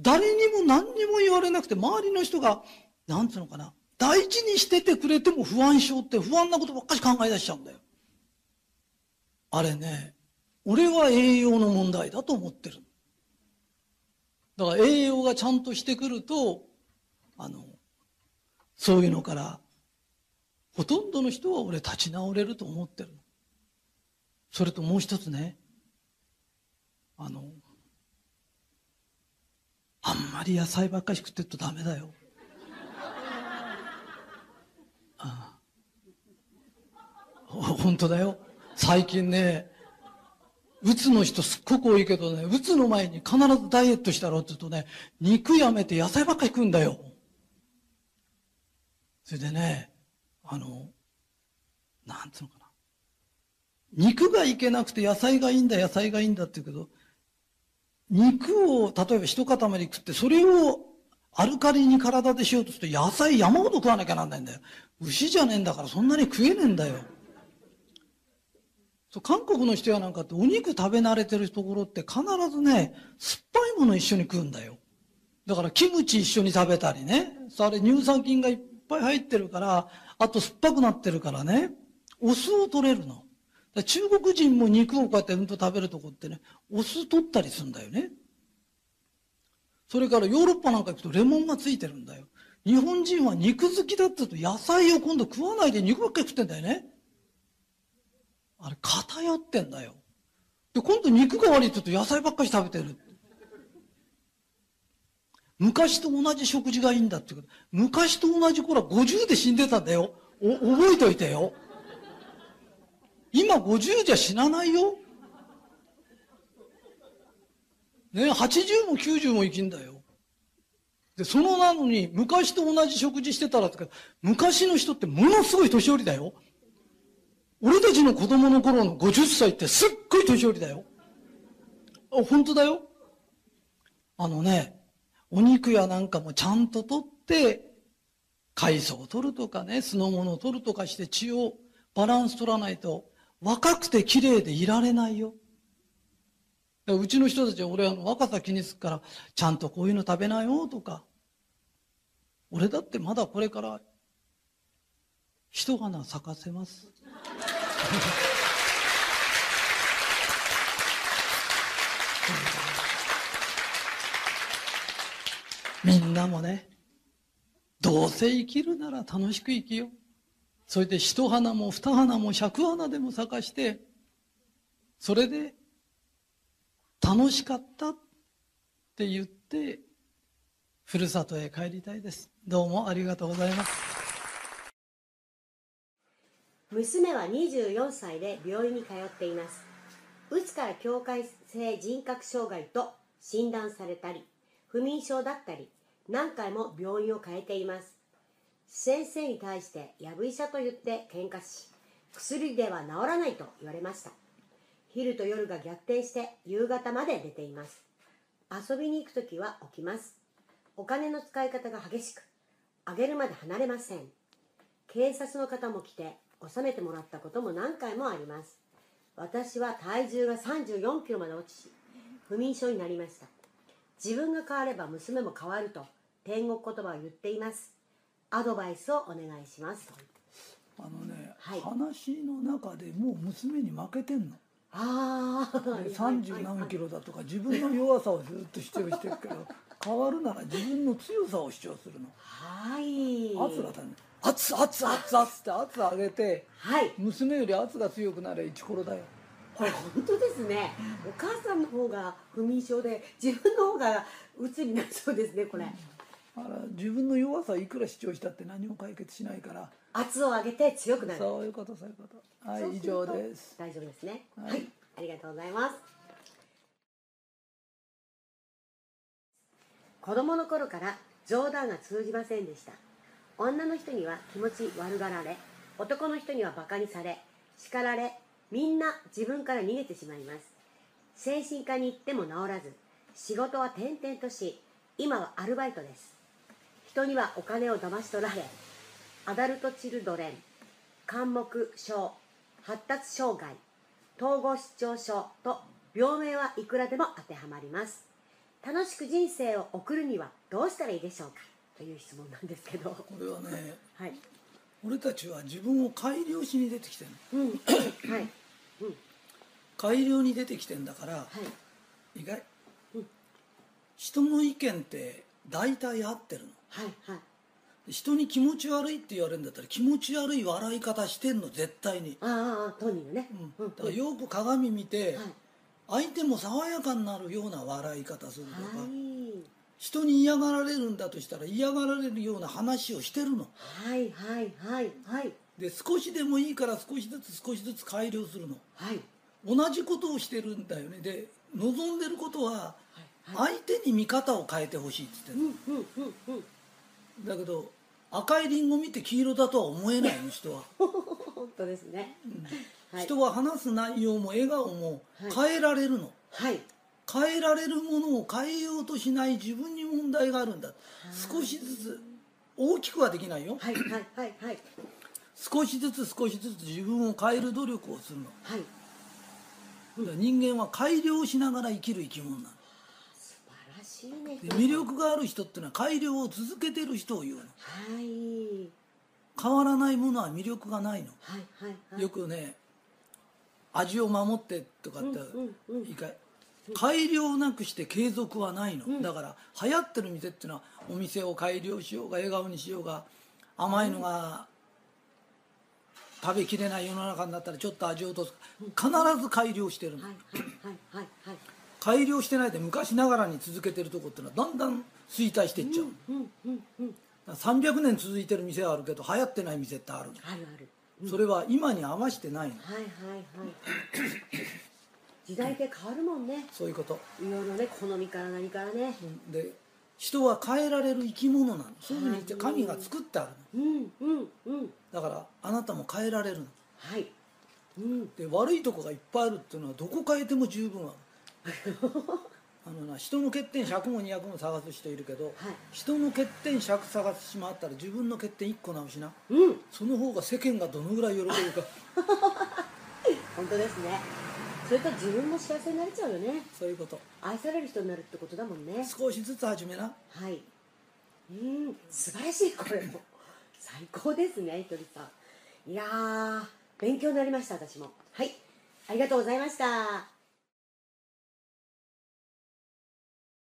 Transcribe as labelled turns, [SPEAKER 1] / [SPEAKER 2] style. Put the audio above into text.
[SPEAKER 1] 誰にも何にも言われなくて、周りの人が、なんつうのかな、大事にしててくれても不安症って不安なことばっかり考え出しちゃうんだよ。あれね、俺は栄養の問題だと思ってる。だから栄養がちゃんとしてくると、あの、そういうのから、ほとんどの人は俺立ち直れると思ってる。それともう一つね、あの、まり野菜ばっかり食ってるとダメだよ。ああ本当だよ。最近ね、うつの人すっごく多いけどね、うつの前に必ずダイエットしたろって言うとね、肉やめて野菜ばっかり食うんだよ。それでね、あの、なんつうのかな。肉がいけなくて野菜がいいんだ、野菜がいいんだって言うけど、肉を、例えば一塊食って、それをアルカリに体でしようとすると野菜山ほど食わなきゃなんないんだよ。牛じゃねえんだからそんなに食えねえんだよ。そう韓国の人やなんかってお肉食べ慣れてるところって必ずね、酸っぱいもの一緒に食うんだよ。だからキムチ一緒に食べたりね。あれ乳酸菌がいっぱい入ってるから、あと酸っぱくなってるからね。お酢を取れるの。中国人も肉をこうやってうんと食べるとこってね、お酢取ったりするんだよね。それからヨーロッパなんか行くとレモンがついてるんだよ。日本人は肉好きだって言うと野菜を今度食わないで肉ばっかり食ってんだよね。あれ偏ってんだよ。で、今度肉が悪いって言うと野菜ばっかり食べてる。昔と同じ食事がいいんだってこと。昔と同じ頃は50で死んでたんだよ。お、覚えといてよ。今50じゃ死なないよ。ね、80も90も生きんだよ。で、そのなのに、昔と同じ食事してたらとか、昔の人ってものすごい年寄りだよ。俺たちの子供の頃の50歳ってすっごい年寄りだよ。あ、本当だよ。あのね、お肉やなんかもちゃんと取って、海藻を取るとかね、酢の物を取るとかして血をバランス取らないと、若くて綺麗でいられないよ。うちの人たちは俺は若さ気にするから、ちゃんとこういうの食べなよとか。俺だってまだこれから一花咲かせます。みんなもね、どうせ生きるなら楽しく生きよう。それで一花も二花も百花でも咲かして、それで楽しかったって言って、ふるさとへ帰りたいです。どうもありがとうございます。
[SPEAKER 2] 娘は24歳で病院に通っています。うつから境界性人格障害と診断されたり、不眠症だったり、何回も病院を変えています。先生に対してやぶ医者と言って喧嘩し薬では治らないと言われました。昼と夜が逆転して夕方まで出ています。遊びに行く時は起きます。お金の使い方が激しくあげるまで離れません。警察の方も来て収めてもらったことも何回もあります。私は体重が34キロまで落ち不眠症になりました。自分が変われば娘も変わると天国言葉を言っています。アドバイスをお願いします。
[SPEAKER 1] あのね、はい、話の中でもう娘に負けてんの。
[SPEAKER 2] ああ
[SPEAKER 1] 30何キロだとか自分の弱さをずっと主張してるけど 変わるなら自分の強さを主張するの。
[SPEAKER 2] はい。
[SPEAKER 1] 圧がね圧圧圧圧って圧上げて、
[SPEAKER 2] はい、
[SPEAKER 1] 娘より圧が強くなれイチコロだよ。
[SPEAKER 2] これ本当ですね。お母さんの方が不眠症で自分の方が鬱になりそうですねこれ、うん
[SPEAKER 1] だから自分の弱さいくら主張したって何も解決しないから。
[SPEAKER 2] 圧を上げて強くなる。
[SPEAKER 1] そういうことそういうこと。はい以上です。
[SPEAKER 2] 大丈夫ですね、はい、はい、ありがとうございます。子供の頃から冗談が通じませんでした。女の人には気持ち悪がられ男の人にはバカにされ叱られみんな自分から逃げてしまいます。精神科に行っても治らず仕事は転々とし今はアルバイトです人にはお金を騙し取られアダルトチルドレン監目症発達障害統合失調症と病名はいくらでも当てはまります。楽しく人生を送るにはどうしたらいいでしょうか？という質問なんですけど。
[SPEAKER 1] これはね
[SPEAKER 2] はい。
[SPEAKER 1] 俺たちは自分を改良しに出てきてるの。
[SPEAKER 2] うん。はい。
[SPEAKER 1] 改良に出てきてんだから
[SPEAKER 2] はい。
[SPEAKER 1] 意外。
[SPEAKER 2] うん。
[SPEAKER 1] 人の意見って大体合ってるの
[SPEAKER 2] はいはい。
[SPEAKER 1] 人に気持ち悪いって言われるんだったら気持ち悪い笑い方してんの絶対に、
[SPEAKER 2] ああああ当人がね。
[SPEAKER 1] うん、だからよく鏡見て、
[SPEAKER 2] はい。
[SPEAKER 1] 相手も爽やかになるような笑い方するとか、
[SPEAKER 2] はい。
[SPEAKER 1] 人に嫌がられるんだとしたら嫌がられるような話をしてるの。
[SPEAKER 2] はいはいはいはい。
[SPEAKER 1] で少しでもいいから少しずつ少しずつ改良するの。
[SPEAKER 2] はい。
[SPEAKER 1] 同じことをしてるんだよね。で望んでることは
[SPEAKER 2] はい
[SPEAKER 1] 相手に見方を変えてほしいって言ってる
[SPEAKER 2] うんうんうんうん。
[SPEAKER 1] のだけど赤いリンゴ見て黄色だとは思えないの人は、
[SPEAKER 2] 本当ですね。はい。
[SPEAKER 1] 人は話す内容も笑顔も
[SPEAKER 2] はい。
[SPEAKER 1] 変えられるの、
[SPEAKER 2] はい。
[SPEAKER 1] 変えられるものを変えようとしない自分に問題があるんだ。少しずつ大きくはできないよ。
[SPEAKER 2] はいはいはいはい。
[SPEAKER 1] 少しずつ少しずつ自分を変える努力をするの。
[SPEAKER 2] はい。
[SPEAKER 1] だから人間は改良しながら生きる生き物なの
[SPEAKER 2] しいね
[SPEAKER 1] で魅力がある人ってのは改良を続けてる人を言うの。
[SPEAKER 2] はい。
[SPEAKER 1] 変わらないものは魅力がないの。
[SPEAKER 2] はいはいはい。
[SPEAKER 1] よくね味を守ってとかって
[SPEAKER 2] うんうん
[SPEAKER 1] 改良なくして継続はないの、
[SPEAKER 2] ん。
[SPEAKER 1] だから流行ってる店っていうのはお店を改良しようが笑顔にしようが甘いのが食べきれない世の中になったらちょっと味を落とす。必ず改良してるの、
[SPEAKER 2] はいはいはいはいはい
[SPEAKER 1] 改良してないで昔ながらに続けてるとこっていうのはだんだん衰退していっちゃう、
[SPEAKER 2] うんうんうん
[SPEAKER 1] だから300年続いてる店はあるけど流行ってない店ってある。の
[SPEAKER 2] あるある。
[SPEAKER 1] それは今に合わせてないの。
[SPEAKER 2] はいはいはい。時代で変わるもんね。
[SPEAKER 1] そういうこと。
[SPEAKER 2] いろいろね好みから何からね。
[SPEAKER 1] で人は変えられる生き物なの。そういうふうに言って神が作ってあるの。
[SPEAKER 2] うんうんうん。
[SPEAKER 1] だからあなたも変えられるの。
[SPEAKER 2] はい。うん。
[SPEAKER 1] で悪いとこがいっぱいあるっていうのはどこ変えても十分あるあのな人の欠点100も200も探す人いるけど、
[SPEAKER 2] はい。
[SPEAKER 1] 人の欠点100探してしまったら自分の欠点1個直しな。
[SPEAKER 2] うん。
[SPEAKER 1] その方が世間がどのぐらい喜ぶか。
[SPEAKER 2] 本当ですね。それと自分も幸せになれちゃうよね。
[SPEAKER 1] そういうこと。
[SPEAKER 2] 愛される人になるってことだもんね。
[SPEAKER 1] 少しずつ始めな。
[SPEAKER 2] はい。うん。素晴らしいこれも。最高ですねひとりさん。いやー勉強になりました私も。はい。ありがとうございました